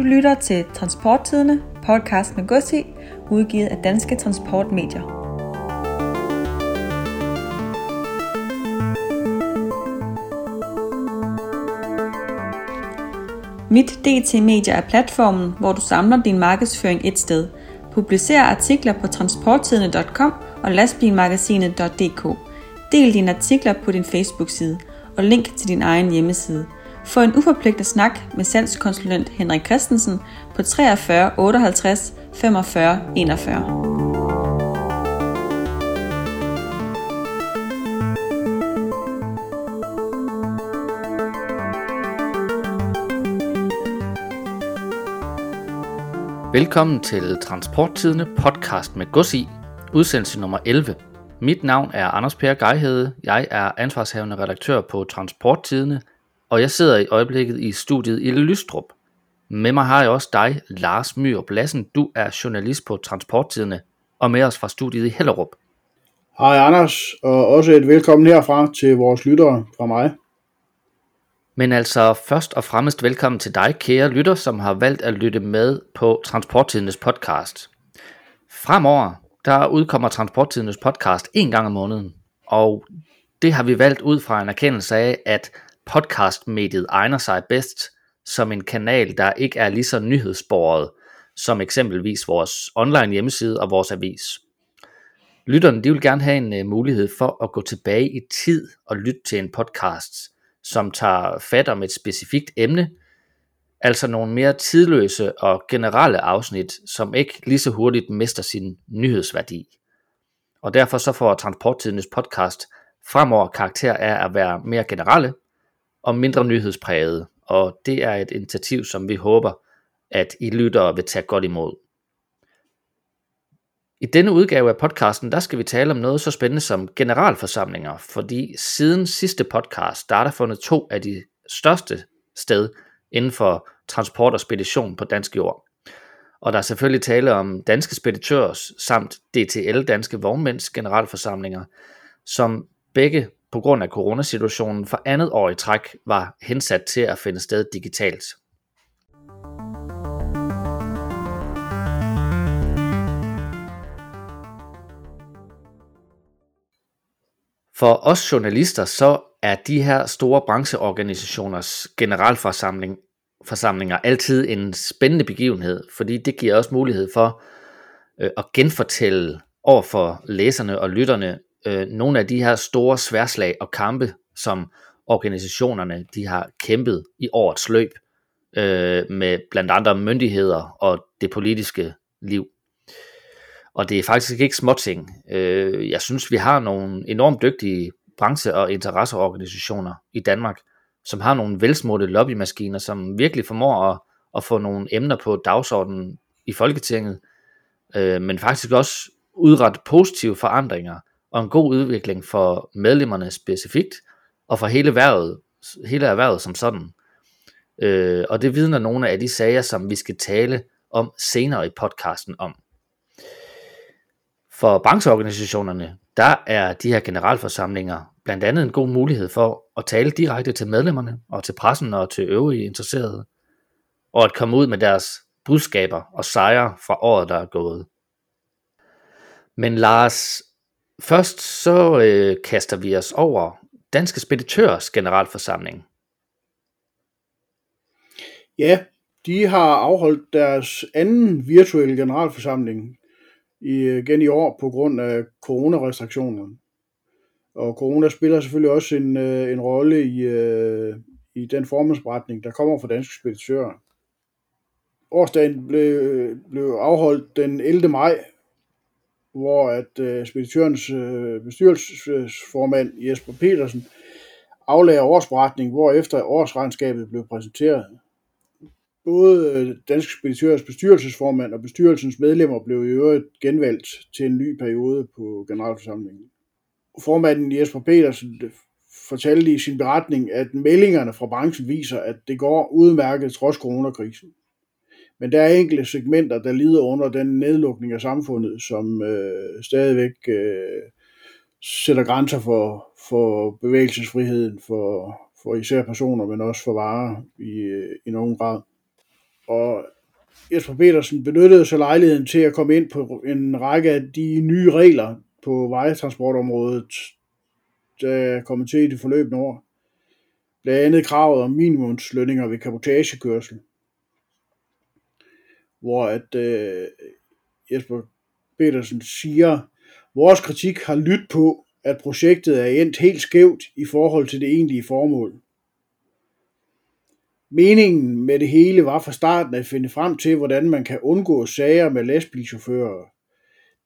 Du lytter til Transporttidene, podcast med Gussi, udgivet af Danske Transportmedier. Mit DT Media er platformen, hvor du samler din markedsføring et sted. Publicer artikler på transporttidene.com og lastbilmagasinet.dk. Del dine artikler på din Facebook-side og link til din egen hjemmeside – få en uforpligtet snak med salgskonsulent Henrik Christensen på 43 58 45 41. Velkommen til Transporttidene podcast med Gods i, udsendelse nummer 11. Mit navn er Anders Per Geihede. Jeg er ansvarshavende redaktør på Transporttidene, og jeg sidder i øjeblikket i studiet i Lystrup. Med mig har jeg også dig, Lars Myhr Blassen. Du er journalist på Transporttidene og med os fra studiet i Hellerup. Hej Anders, og også et velkommen herfra til vores lyttere fra mig. Men altså først og fremmest velkommen til dig, kære lytter, som har valgt at lytte med på Transporttidens podcast. Fremover, der udkommer Transporttidens podcast en gang om måneden, og det har vi valgt ud fra en erkendelse af, at podcastmediet egner sig bedst som en kanal, der ikke er lige så nyhedsbordet som eksempelvis vores online hjemmeside og vores avis. Lytterne de vil gerne have en uh, mulighed for at gå tilbage i tid og lytte til en podcast, som tager fat om et specifikt emne, altså nogle mere tidløse og generelle afsnit, som ikke lige så hurtigt mister sin nyhedsværdi. Og derfor så får Transporttidens podcast fremover karakter af at være mere generelle, og mindre nyhedspræget, og det er et initiativ, som vi håber, at I lyttere vil tage godt imod. I denne udgave af podcasten, der skal vi tale om noget så spændende som generalforsamlinger, fordi siden sidste podcast, der er der fundet to af de største sted inden for transport og spedition på dansk jord. Og der er selvfølgelig tale om danske speditørs samt DTL, danske vognmænds generalforsamlinger, som begge på grund af coronasituationen for andet år i træk var hensat til at finde sted digitalt. For os journalister så er de her store brancheorganisationers generalforsamling forsamlinger altid en spændende begivenhed, fordi det giver os mulighed for øh, at genfortælle over for læserne og lytterne øh, nogle af de her store sværslag og kampe, som organisationerne de har kæmpet i årets løb øh, med blandt andre myndigheder og det politiske liv. Og det er faktisk ikke småting. Øh, jeg synes, vi har nogle enormt dygtige branche- og interesseorganisationer i Danmark, som har nogle velsmurte lobbymaskiner, som virkelig formår at, at få nogle emner på dagsordenen i Folketinget, øh, men faktisk også udrette positive forandringer og en god udvikling for medlemmerne specifikt, og for hele erhvervet, hele erhvervet som sådan. Øh, og det vidner nogle af de sager, som vi skal tale om senere i podcasten om. For brancheorganisationerne, der er de her generalforsamlinger blandt andet en god mulighed for at tale direkte til medlemmerne og til pressen og til øvrige interesserede, og at komme ud med deres budskaber og sejre fra året, der er gået. Men Lars, Først så øh, kaster vi os over Danske Speditørs generalforsamling. Ja, de har afholdt deres anden virtuelle generalforsamling igen i år på grund af coronarestriktionerne. Og corona spiller selvfølgelig også en, øh, en rolle i, øh, i den formandsberetning, der kommer fra Danske Speditører. Årsdagen blev, øh, blev afholdt den 11. maj hvor at øh, speditørens øh, bestyrelsesformand Jesper Petersen aflagde årsberetning, hvor efter årsregnskabet blev præsenteret. Både øh, Dansk Speditørs bestyrelsesformand og bestyrelsens medlemmer blev i øvrigt genvalgt til en ny periode på generalforsamlingen. Formanden Jesper Petersen øh, fortalte i sin beretning, at meldingerne fra branchen viser, at det går udmærket trods coronakrisen. Men der er enkelte segmenter, der lider under den nedlukning af samfundet, som øh, stadigvæk øh, sætter grænser for, for bevægelsesfriheden for, for især personer, men også for varer i, øh, i nogen grad. Og Jesper Petersen benyttede så lejligheden til at komme ind på en række af de nye regler på vejtransportområdet, der er kommet til i det forløbende år. Blandt andet kravet om minimumslønninger ved kapotagekørsel, hvor at øh, Jesper Petersen siger, vores kritik har lyttet på, at projektet er endt helt skævt i forhold til det egentlige formål. Meningen med det hele var fra starten at finde frem til, hvordan man kan undgå sager med lastbilchauffører,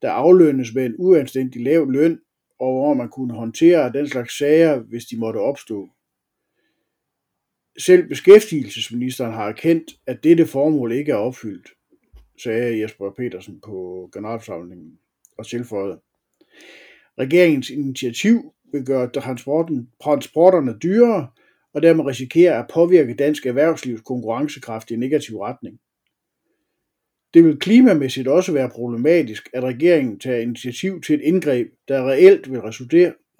der aflønnes med en uanstændig lav løn, og hvor man kunne håndtere den slags sager, hvis de måtte opstå. Selv beskæftigelsesministeren har erkendt, at dette formål ikke er opfyldt, sagde Jesper Petersen på generalforsamlingen og tilføjede. Regeringens initiativ vil gøre transporten, transporterne dyrere, og dermed risikere at påvirke dansk erhvervslivs konkurrencekraft i negativ retning. Det vil klimamæssigt også være problematisk, at regeringen tager initiativ til et indgreb, der reelt vil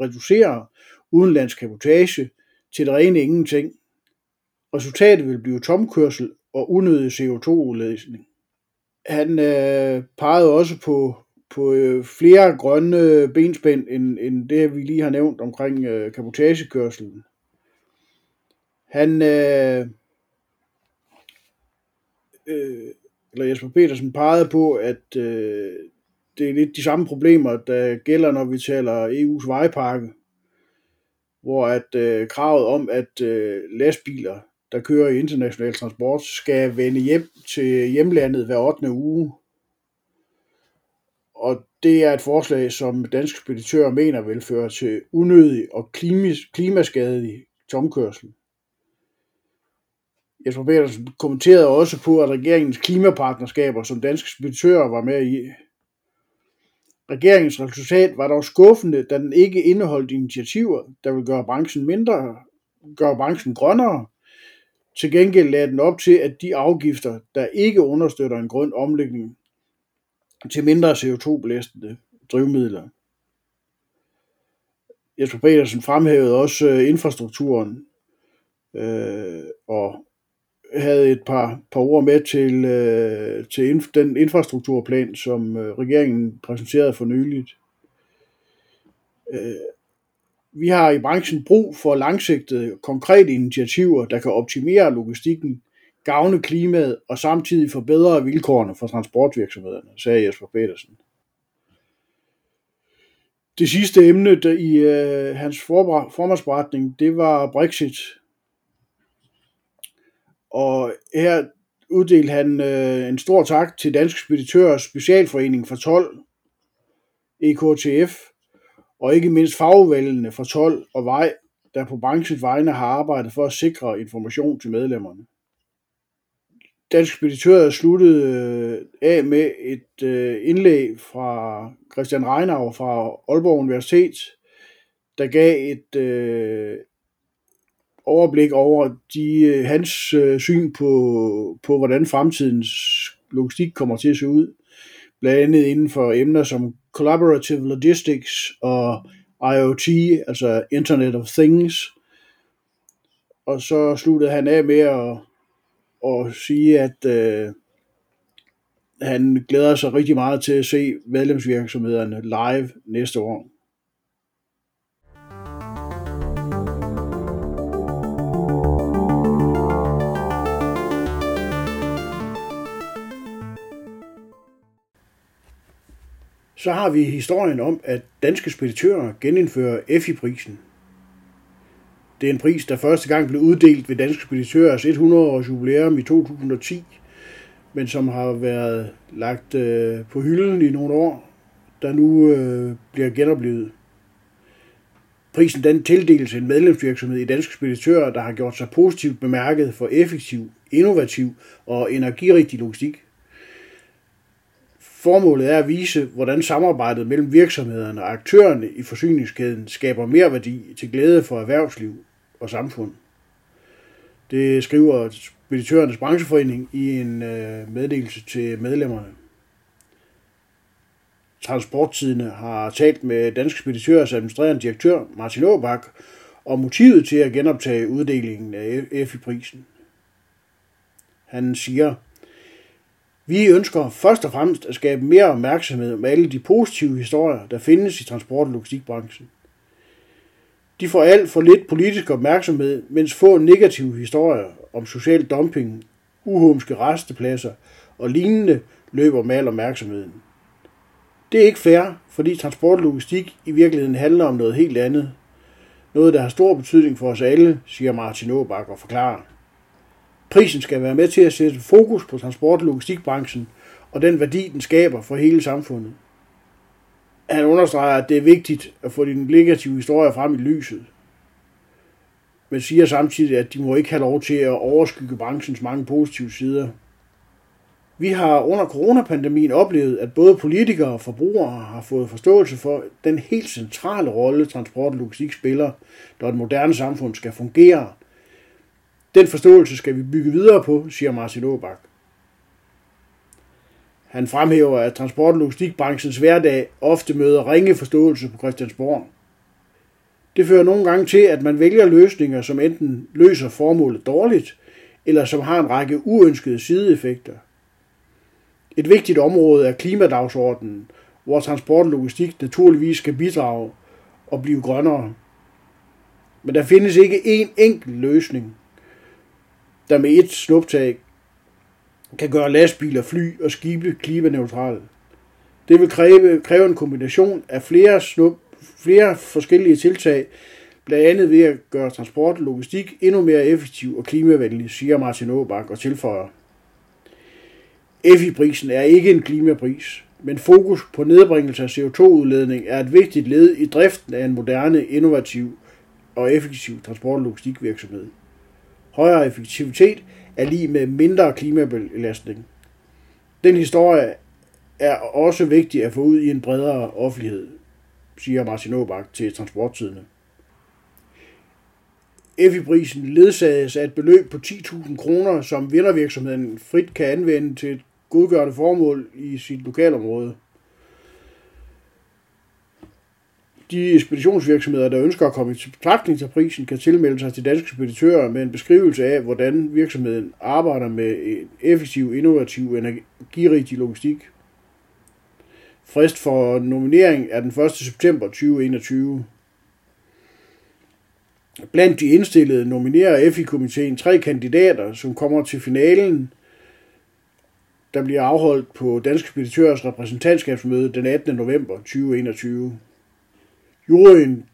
reducere udenlandsk kapotage til det rene ingenting. Resultatet vil blive tomkørsel og unødig CO2-udledning. Han øh, pegede også på, på øh, flere grønne benspænd, end, end det, vi lige har nævnt omkring øh, kapotagekørselen. Han, øh, øh, eller Jesper Petersen pegede på, at øh, det er lidt de samme problemer, der gælder, når vi taler EU's vejpakke, hvor at øh, kravet om, at øh, lastbiler, der kører i international transport, skal vende hjem til hjemlandet hver 8. uge. Og det er et forslag, som danske speditører mener vil føre til unødig og klimaskadelig tomkørsel. Jesper Petersen kommenterede også på, at regeringens klimapartnerskaber, som danske speditører var med i, Regeringens resultat var dog skuffende, da den ikke indeholdt initiativer, der vil gøre branchen mindre, gøre branchen grønnere. Til gengæld lagde den op til, at de afgifter, der ikke understøtter en grøn omlægning til mindre CO2-belastende drivmidler. Jesper Petersen fremhævede også øh, infrastrukturen øh, og havde et par, par ord med til, øh, til inf- den infrastrukturplan, som øh, regeringen præsenterede for nyligt. Øh, vi har i branchen brug for langsigtede, konkrete initiativer, der kan optimere logistikken, gavne klimaet og samtidig forbedre vilkårene for transportvirksomhederne, sagde Jesper Petersen. Det sidste emne der i øh, hans formandsberetning, det var Brexit, og her uddelte han øh, en stor tak til Dansk Speditørers Specialforening for 12, EKTF, og ikke mindst fagvalgene for 12 og Vej, der på branchens vegne har arbejdet for at sikre information til medlemmerne. Dansk Speditør sluttede øh, af med et øh, indlæg fra Christian Reinau fra Aalborg Universitet, der gav et, øh, overblik over de, øh, hans øh, syn på, på, hvordan fremtidens logistik kommer til at se ud. Blandt andet inden for emner som collaborative logistics og IoT, altså Internet of Things. Og så sluttede han af med at, at sige, at øh, han glæder sig rigtig meget til at se medlemsvirksomhederne live næste år. Så har vi historien om, at danske speditører genindfører EFI-prisen. Det er en pris, der første gang blev uddelt ved Danske Speditørers 100-års jubilæum i 2010, men som har været lagt øh, på hylden i nogle år, der nu øh, bliver genoplevet. Prisen den tildeles en medlemsvirksomhed i Danske Speditører, der har gjort sig positivt bemærket for effektiv, innovativ og energirigtig logistik. Formålet er at vise, hvordan samarbejdet mellem virksomhederne og aktørerne i forsyningskæden skaber mere værdi til glæde for erhvervsliv og samfund. Det skriver Speditørernes Brancheforening i en øh, meddelelse til medlemmerne. Transporttidene har talt med Danske Speditørers administrerende direktør Martin Åbak om motivet til at genoptage uddelingen af EFI-prisen. Han siger, vi ønsker først og fremmest at skabe mere opmærksomhed om alle de positive historier, der findes i transport- og logistikbranchen. De får alt for lidt politisk opmærksomhed, mens få negative historier om social dumping, uhumske restepladser og lignende løber med al opmærksomheden. Det er ikke fair, fordi transport og logistik i virkeligheden handler om noget helt andet. Noget, der har stor betydning for os alle, siger Martin Åbak og forklarer. Prisen skal være med til at sætte fokus på transport- og logistikbranchen og den værdi, den skaber for hele samfundet. Han understreger, at det er vigtigt at få de negative historier frem i lyset, men siger samtidig, at de må ikke have lov til at overskygge branchens mange positive sider. Vi har under coronapandemien oplevet, at både politikere og forbrugere har fået forståelse for den helt centrale rolle, transport og logistik spiller, når et moderne samfund skal fungere. Den forståelse skal vi bygge videre på, siger Martin Åbak. Han fremhæver, at transport- og logistikbranchens hverdag ofte møder ringe forståelse på Christiansborg. Det fører nogle gange til, at man vælger løsninger, som enten løser formålet dårligt, eller som har en række uønskede sideeffekter. Et vigtigt område er klimadagsordenen, hvor transport og logistik naturligvis skal bidrage og blive grønnere. Men der findes ikke én enkelt løsning, der med et snuptag kan gøre lastbiler, fly og skibe klimaneutrale. Det vil kræve, kræve en kombination af flere, snup, flere forskellige tiltag, blandt andet ved at gøre transport og logistik endnu mere effektiv og klimavenlig, siger Martin Åbak og tilføjer. EFI-prisen er ikke en klimapris, men fokus på nedbringelse af CO2-udledning er et vigtigt led i driften af en moderne, innovativ og effektiv transport- og logistikvirksomhed. Højere effektivitet er lige med mindre klimabelastning. Den historie er også vigtig at få ud i en bredere offentlighed, siger Martin Aabach til Transporttidene. EFI-prisen ledsages af et beløb på 10.000 kroner, som vindervirksomheden frit kan anvende til et godgørende formål i sit lokalområde. De speditionsvirksomheder, der ønsker at komme i betragtning til prisen, kan tilmelde sig til danske speditører med en beskrivelse af, hvordan virksomheden arbejder med en effektiv, innovativ og energirigtig logistik. Frist for nominering er den 1. september 2021. Blandt de indstillede nominerer FI-komiteen tre kandidater, som kommer til finalen, der bliver afholdt på Danske Speditørers repræsentantskabsmøde den 18. november 2021. Juryen,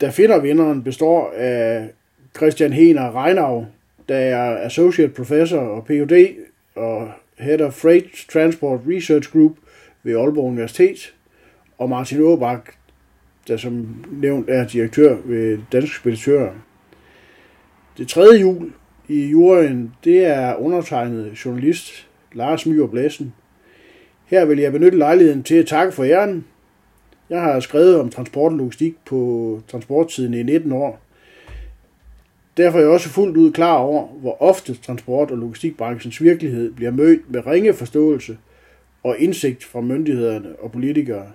der finder vinderen, består af Christian Hener Reinau, der er Associate Professor og Ph.D. og Head of Freight Transport Research Group ved Aalborg Universitet, og Martin Åbak, der som nævnt er direktør ved Danske Speditører. Det tredje jul i juryen, det er undertegnet journalist Lars Myhr Blæsen. Her vil jeg benytte lejligheden til at takke for æren. Jeg har skrevet om transport og logistik på transporttiden i 19 år. Derfor er jeg også fuldt ud klar over, hvor ofte transport- og logistikbranchens virkelighed bliver mødt med ringe forståelse og indsigt fra myndighederne og politikere.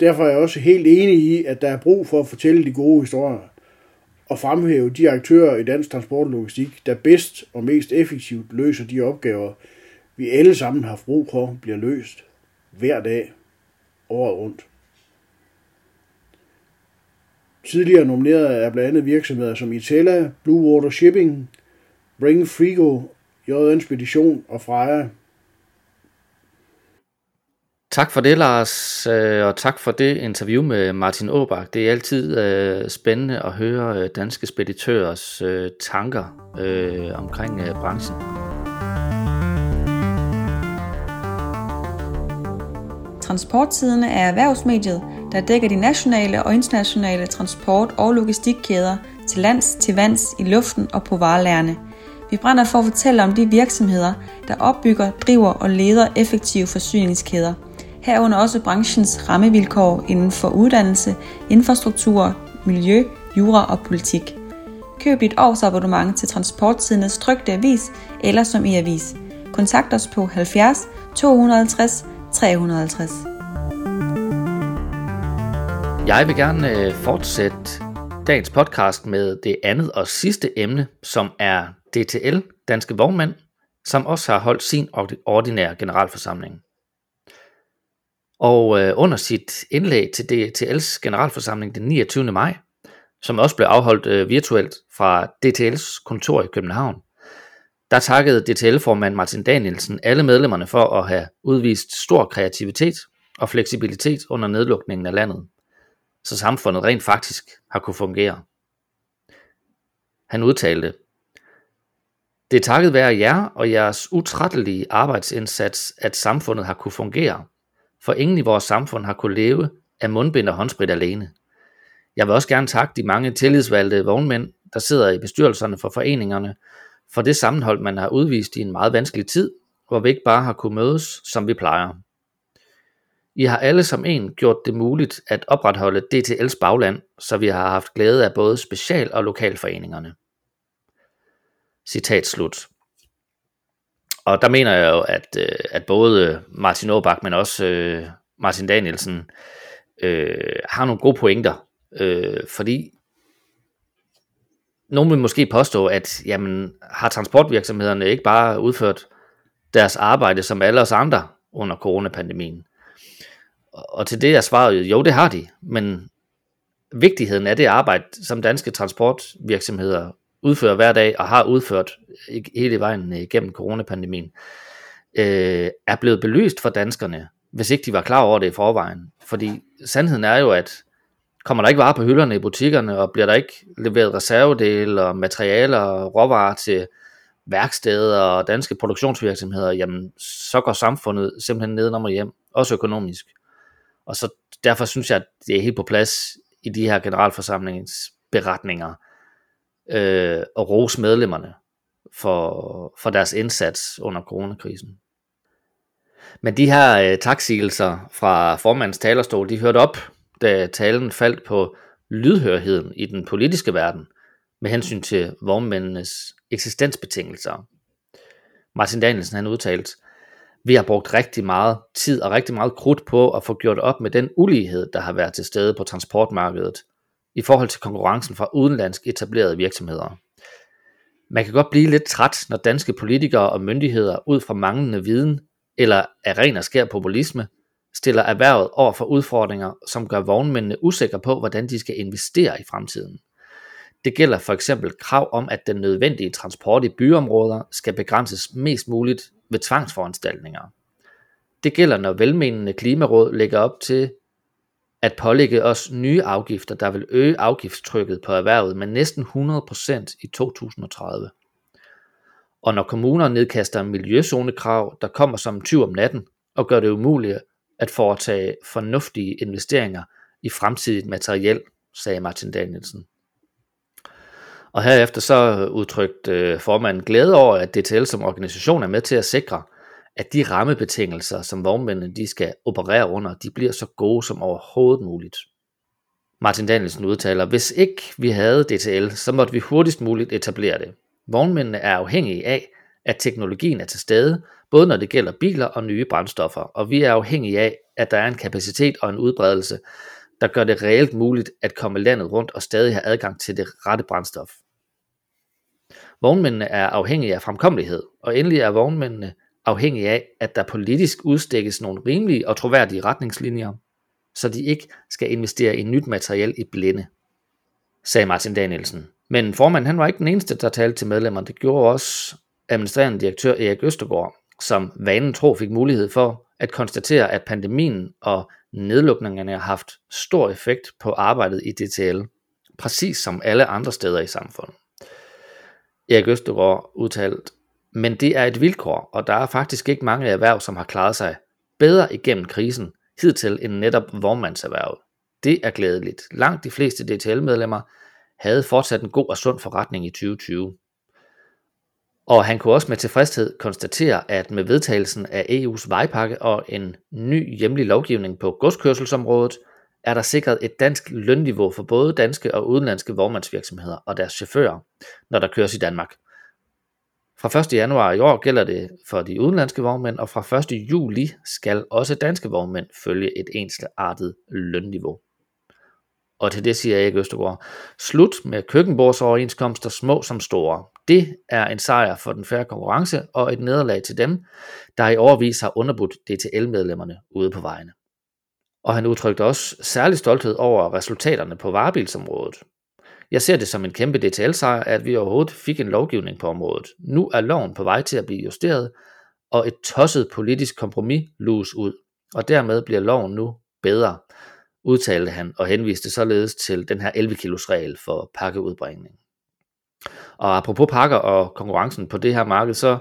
Derfor er jeg også helt enig i, at der er brug for at fortælle de gode historier og fremhæve de aktører i dansk transport og logistik, der bedst og mest effektivt løser de opgaver, vi alle sammen har brug for bliver løst hver dag, året rundt. Tidligere nomineret er blandt andet virksomheder som Itella, Blue Water Shipping, Bring Frigo, JN Spedition og Freja. Tak for det, Lars, øh, og tak for det interview med Martin Åbak. Det er altid øh, spændende at høre øh, danske speditørers øh, tanker øh, omkring øh, branchen. Transportsiden er erhvervsmediet, der dækker de nationale og internationale transport- og logistikkæder til lands, til vands, i luften og på varelærerne. Vi brænder for at fortælle om de virksomheder, der opbygger, driver og leder effektive forsyningskæder – herunder også branchens rammevilkår inden for uddannelse, infrastruktur, miljø, jura og politik. Køb dit årsabonnement til Transporttidens trygte avis eller som e-avis. Kontakt os på 70 250 350. Jeg vil gerne øh, fortsætte dagens podcast med det andet og sidste emne, som er DTL, Danske Vognmænd, som også har holdt sin ordinære generalforsamling. Og øh, under sit indlæg til DTL's generalforsamling den 29. maj, som også blev afholdt øh, virtuelt fra DTL's kontor i København, der takkede DTL-formand Martin Danielsen alle medlemmerne for at have udvist stor kreativitet og fleksibilitet under nedlukningen af landet, så samfundet rent faktisk har kunne fungere. Han udtalte, Det er takket være jer og jeres utrættelige arbejdsindsats, at samfundet har kunne fungere, for ingen i vores samfund har kunne leve af mundbind og håndsprit alene. Jeg vil også gerne takke de mange tillidsvalgte vognmænd, der sidder i bestyrelserne for foreningerne, for det sammenhold, man har udvist i en meget vanskelig tid, hvor vi ikke bare har kunnet mødes, som vi plejer. I har alle som en gjort det muligt at opretholde DTL's bagland, så vi har haft glæde af både special- og lokalforeningerne. Citat slut. Og der mener jeg jo, at, øh, at både Martin Aabach, men også øh, Martin Danielsen, øh, har nogle gode pointer. Øh, fordi nogen vil måske påstå, at jamen, har transportvirksomhederne ikke bare udført deres arbejde som alle os andre under coronapandemien? Og til det er svaret jo, det har de, men vigtigheden af det arbejde, som danske transportvirksomheder udfører hver dag og har udført hele vejen øh, igennem coronapandemien, øh, er blevet belyst for danskerne, hvis ikke de var klar over det i forvejen. Fordi sandheden er jo, at kommer der ikke varer på hylderne i butikkerne, og bliver der ikke leveret reservedele og materialer og råvarer til værksteder og danske produktionsvirksomheder, jamen så går samfundet simpelthen nedenom og hjem, også økonomisk. Og så derfor synes jeg, at det er helt på plads i de her generalforsamlingsberetninger øh, og rose medlemmerne for, for deres indsats under coronakrisen. Men de her øh, taksigelser fra formandens talerstol, de hørte op, da talen faldt på lydhørheden i den politiske verden med hensyn til vognmændenes eksistensbetingelser. Martin Danielsen han udtalt, vi har brugt rigtig meget tid og rigtig meget krudt på at få gjort op med den ulighed, der har været til stede på transportmarkedet i forhold til konkurrencen fra udenlandsk etablerede virksomheder. Man kan godt blive lidt træt, når danske politikere og myndigheder ud fra manglende viden eller af ren og skær populisme stiller erhvervet over for udfordringer, som gør vognmændene usikre på, hvordan de skal investere i fremtiden. Det gælder for eksempel krav om, at den nødvendige transport i byområder skal begrænses mest muligt ved tvangsforanstaltninger. Det gælder, når velmenende klimaråd lægger op til at pålægge os nye afgifter, der vil øge afgiftstrykket på erhvervet med næsten 100% i 2030. Og når kommuner nedkaster miljøzonekrav, der kommer som en tyv om natten og gør det umuligt at foretage fornuftige investeringer i fremtidigt materiel, sagde Martin Danielsen. Og herefter så udtrykte øh, formanden glæde over, at DTL som organisation er med til at sikre, at de rammebetingelser, som vognmændene de skal operere under, de bliver så gode som overhovedet muligt. Martin Danielsen udtaler, hvis ikke vi havde DTL, så måtte vi hurtigst muligt etablere det. Vognmændene er afhængige af, at teknologien er til stede, både når det gælder biler og nye brændstoffer, og vi er afhængige af, at der er en kapacitet og en udbredelse, der gør det reelt muligt at komme landet rundt og stadig have adgang til det rette brændstof. Vognmændene er afhængige af fremkommelighed, og endelig er vognmændene afhængige af, at der politisk udstikkes nogle rimelige og troværdige retningslinjer, så de ikke skal investere i nyt materiel i blinde, sagde Martin Danielsen. Men formanden han var ikke den eneste, der talte til medlemmer. Det gjorde også administrerende direktør Erik Østergaard, som vanen tro fik mulighed for at konstatere, at pandemien og nedlukningerne har haft stor effekt på arbejdet i DTL, præcis som alle andre steder i samfundet. Erik Østergaard udtalt, men det er et vilkår, og der er faktisk ikke mange erhverv, som har klaret sig bedre igennem krisen hidtil end netop vormandserhvervet. Det er glædeligt. Langt de fleste DTL-medlemmer havde fortsat en god og sund forretning i 2020. Og han kunne også med tilfredshed konstatere, at med vedtagelsen af EU's vejpakke og en ny hjemlig lovgivning på godskørselsområdet, er der sikret et dansk lønniveau for både danske og udenlandske vognmandsvirksomheder og deres chauffører, når der køres i Danmark. Fra 1. januar i år gælder det for de udenlandske vognmænd, og fra 1. juli skal også danske vognmænd følge et ensartet lønniveau. Og til det siger Erik Østergaard, slut med køkkenbordsoverenskomster små som store. Det er en sejr for den færre konkurrence og et nederlag til dem, der i årvis har underbudt DTL-medlemmerne ude på vejene. Og han udtrykte også særlig stolthed over resultaterne på varebilsområdet. Jeg ser det som en kæmpe DTL-sejr, at vi overhovedet fik en lovgivning på området. Nu er loven på vej til at blive justeret, og et tosset politisk kompromis lues ud, og dermed bliver loven nu bedre, udtalte han og henviste således til den her 11 kilos regel for pakkeudbringning. Og apropos pakker og konkurrencen på det her marked, så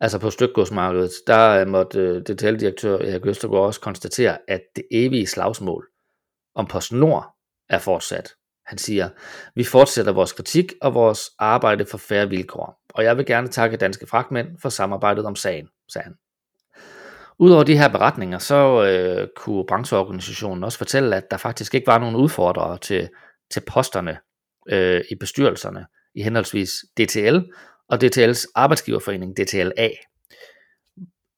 altså på stykgodsmarkedet, der øh, måtte øh, detaljdirektør Erik Østergaard også konstatere, at det evige slagsmål om PostNord er fortsat. Han siger, vi fortsætter vores kritik og vores arbejde for færre vilkår, og jeg vil gerne takke danske fragtmænd for samarbejdet om sagen, sagde han. Udover de her beretninger, så øh, kunne brancheorganisationen også fortælle, at der faktisk ikke var nogen udfordrere til, til posterne øh, i bestyrelserne i henholdsvis DTL og DTL's arbejdsgiverforening DTLA.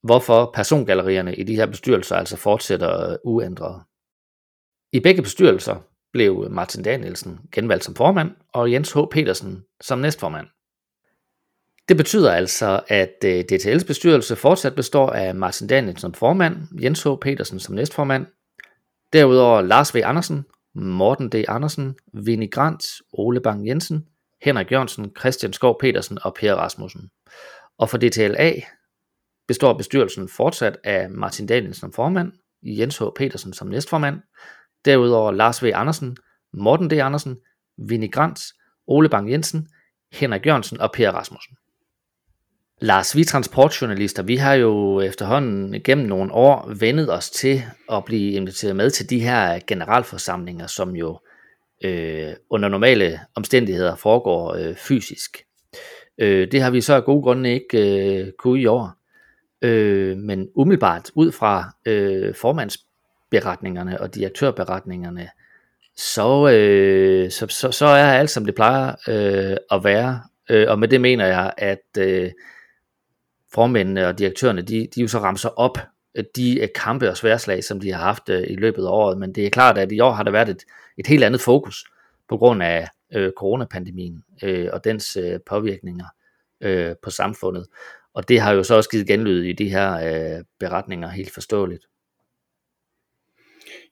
Hvorfor persongallerierne i de her bestyrelser altså fortsætter øh, uændret. I begge bestyrelser blev Martin Danielsen genvalgt som formand, og Jens H. Petersen som næstformand. Det betyder altså, at øh, DTL's bestyrelse fortsat består af Martin Danielsen som formand, Jens H. Petersen som næstformand, derudover Lars V. Andersen, Morten D. Andersen, Vinnie Grant, Ole Bang Jensen, Henrik Jørgensen, Christian Skov Petersen og Per Rasmussen. Og for DTLA består bestyrelsen fortsat af Martin Danielsen som formand, Jens H. Petersen som næstformand, derudover Lars V. Andersen, Morten D. Andersen, Vinnie Grant, Ole Bang Jensen, Henrik Jørgensen og Per Rasmussen. Lars, vi transportjournalister, vi har jo efterhånden gennem nogle år vendet os til at blive inviteret med til de her generalforsamlinger, som jo øh, under normale omstændigheder foregår øh, fysisk. Øh, det har vi så af gode grunde ikke øh, kunne i år. Øh, men umiddelbart ud fra øh, formandsberetningerne og direktørberetningerne, så, øh, så, så, så er alt som det plejer øh, at være. Øh, og med det mener jeg, at øh, formændene og direktørerne, de, de jo så ramser op de kampe og sværslag, som de har haft øh, i løbet af året. Men det er klart, at i år har der været et, et helt andet fokus på grund af øh, coronapandemien øh, og dens øh, påvirkninger øh, på samfundet. Og det har jo så også givet genlyd i de her øh, beretninger helt forståeligt.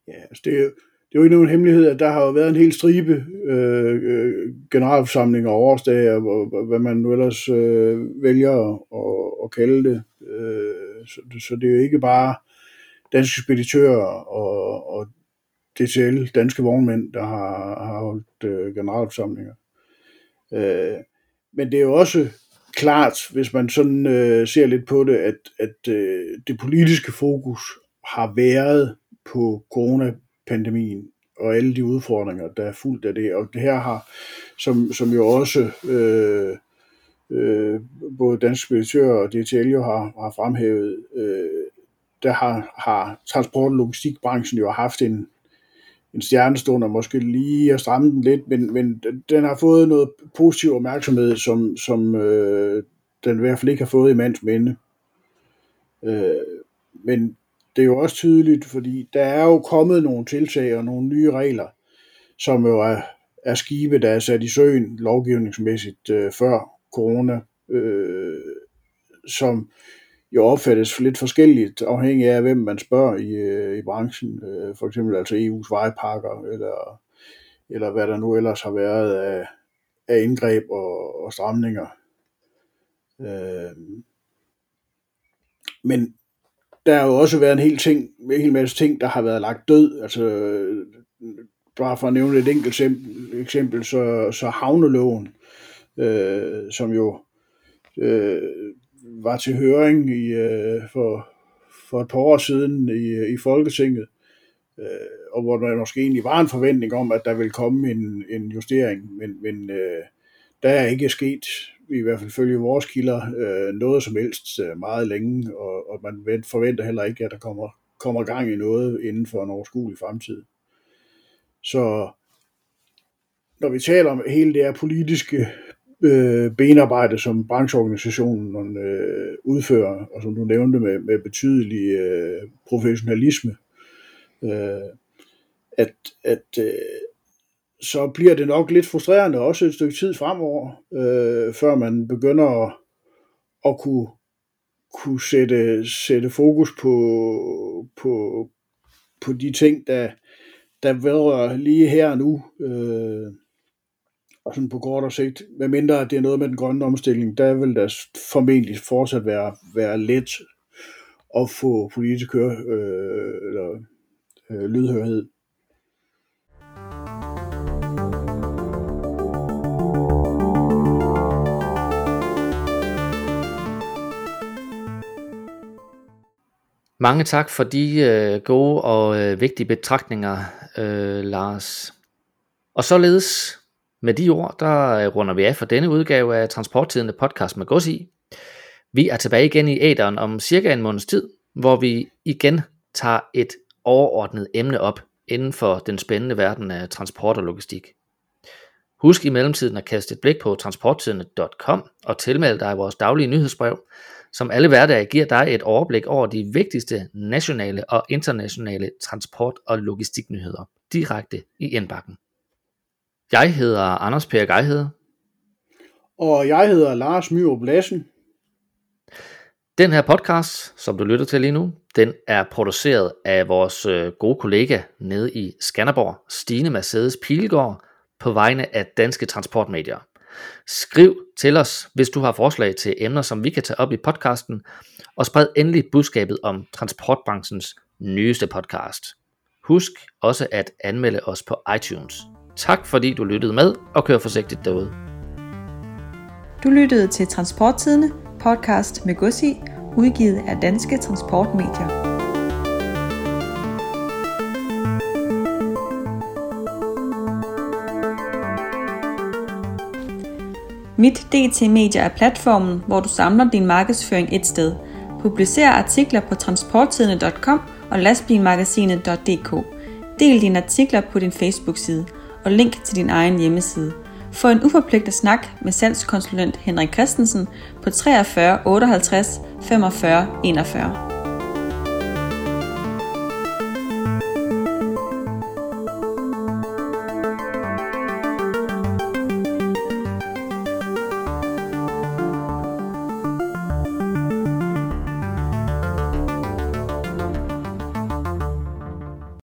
Ja, altså det, det er jo ikke nogen hemmelighed, at der har jo været en hel stribe øh, øh generalforsamlinger og årsdage, og hvad man nu ellers øh, vælger at, at kalde det. Øh, så, så det er jo ikke bare danske speditører og, og DTL, danske vognmænd, der har, har holdt øh, generalforsamlinger. Øh, men det er jo også klart, hvis man sådan øh, ser lidt på det, at, at øh, det politiske fokus har været på pandemien og alle de udfordringer, der er fuldt af det. Og det her har, som, som jo også øh, øh, både Dansk Speditør og DTL jo har, har fremhævet, øh, der har, har transport- og logistikbranchen jo haft en, en stjernestund, og måske lige at stramme den lidt, men, men den har fået noget positiv opmærksomhed, som, som øh, den i hvert fald ikke har fået i mands minde. Øh, men det er jo også tydeligt, fordi der er jo kommet nogle tiltag og nogle nye regler, som jo er, er skibe, der er sat i søen lovgivningsmæssigt øh, før corona, øh, som jo opfattes lidt forskelligt, afhængig af, hvem man spørger i, øh, i branchen. Øh, for eksempel altså EU's vejpakker, eller, eller hvad der nu ellers har været af, af indgreb og, og stramninger. Øh, men der har jo også været en hel, ting, en hel masse ting, der har været lagt død. Altså, bare for at nævne et enkelt eksempel, så, så havneloven, øh, som jo øh, var til høring i, øh, for, for et par år siden i, i Folketinget, øh, og hvor der måske egentlig var en forventning om, at der ville komme en, en justering, men, men øh, der er ikke sket i hvert fald følge vores kilder, øh, noget som helst øh, meget længe, og, og man forventer heller ikke, at der kommer, kommer gang i noget inden for en overskuelig fremtid. Så når vi taler om hele det her politiske øh, benarbejde, som brancheorganisationen øh, udfører, og som du nævnte med, med betydelig øh, professionalisme, øh, at, at, øh, så bliver det nok lidt frustrerende også et stykke tid fremover, øh, før man begynder at, at kunne, kunne sætte, sætte fokus på, på, på de ting, der, der vedrører lige her og nu. Øh, og sådan på kortere sigt, medmindre at det er noget med den grønne omstilling, der vil der formentlig fortsat være, være let at få politikere øh, eller øh, lydhørhed. Mange tak for de øh, gode og øh, vigtige betragtninger, øh, Lars. Og således med de ord, der øh, runder vi af for denne udgave af Transporttidende podcast med gods i. Vi er tilbage igen i æderen om cirka en måneds tid, hvor vi igen tager et overordnet emne op inden for den spændende verden af transport og logistik. Husk i mellemtiden at kaste et blik på transporttidende.com og tilmelde dig vores daglige nyhedsbrev, som alle hverdage giver dig et overblik over de vigtigste nationale og internationale transport- og logistiknyheder direkte i indbakken. Jeg hedder Anders Per Geihede. Og jeg hedder Lars Myrup Lassen. Den her podcast, som du lytter til lige nu, den er produceret af vores øh, gode kollega nede i Skanderborg, Stine Mercedes Pilgaard, på vegne af Danske Transportmedier. Skriv til os, hvis du har forslag til emner, som vi kan tage op i podcasten, og spred endelig budskabet om transportbranchens nyeste podcast. Husk også at anmelde os på iTunes. Tak fordi du lyttede med, og kør forsigtigt derude. Du lyttede til Transporttidene, podcast med Gussi, udgivet af Danske Transportmedier. Mit DT Media er platformen, hvor du samler din markedsføring et sted. Publicer artikler på transporttidene.com og lastbilmagasinet.dk. Del dine artikler på din Facebook-side og link til din egen hjemmeside. Få en uforpligtet snak med salgskonsulent Henrik Christensen på 43 58 45 41.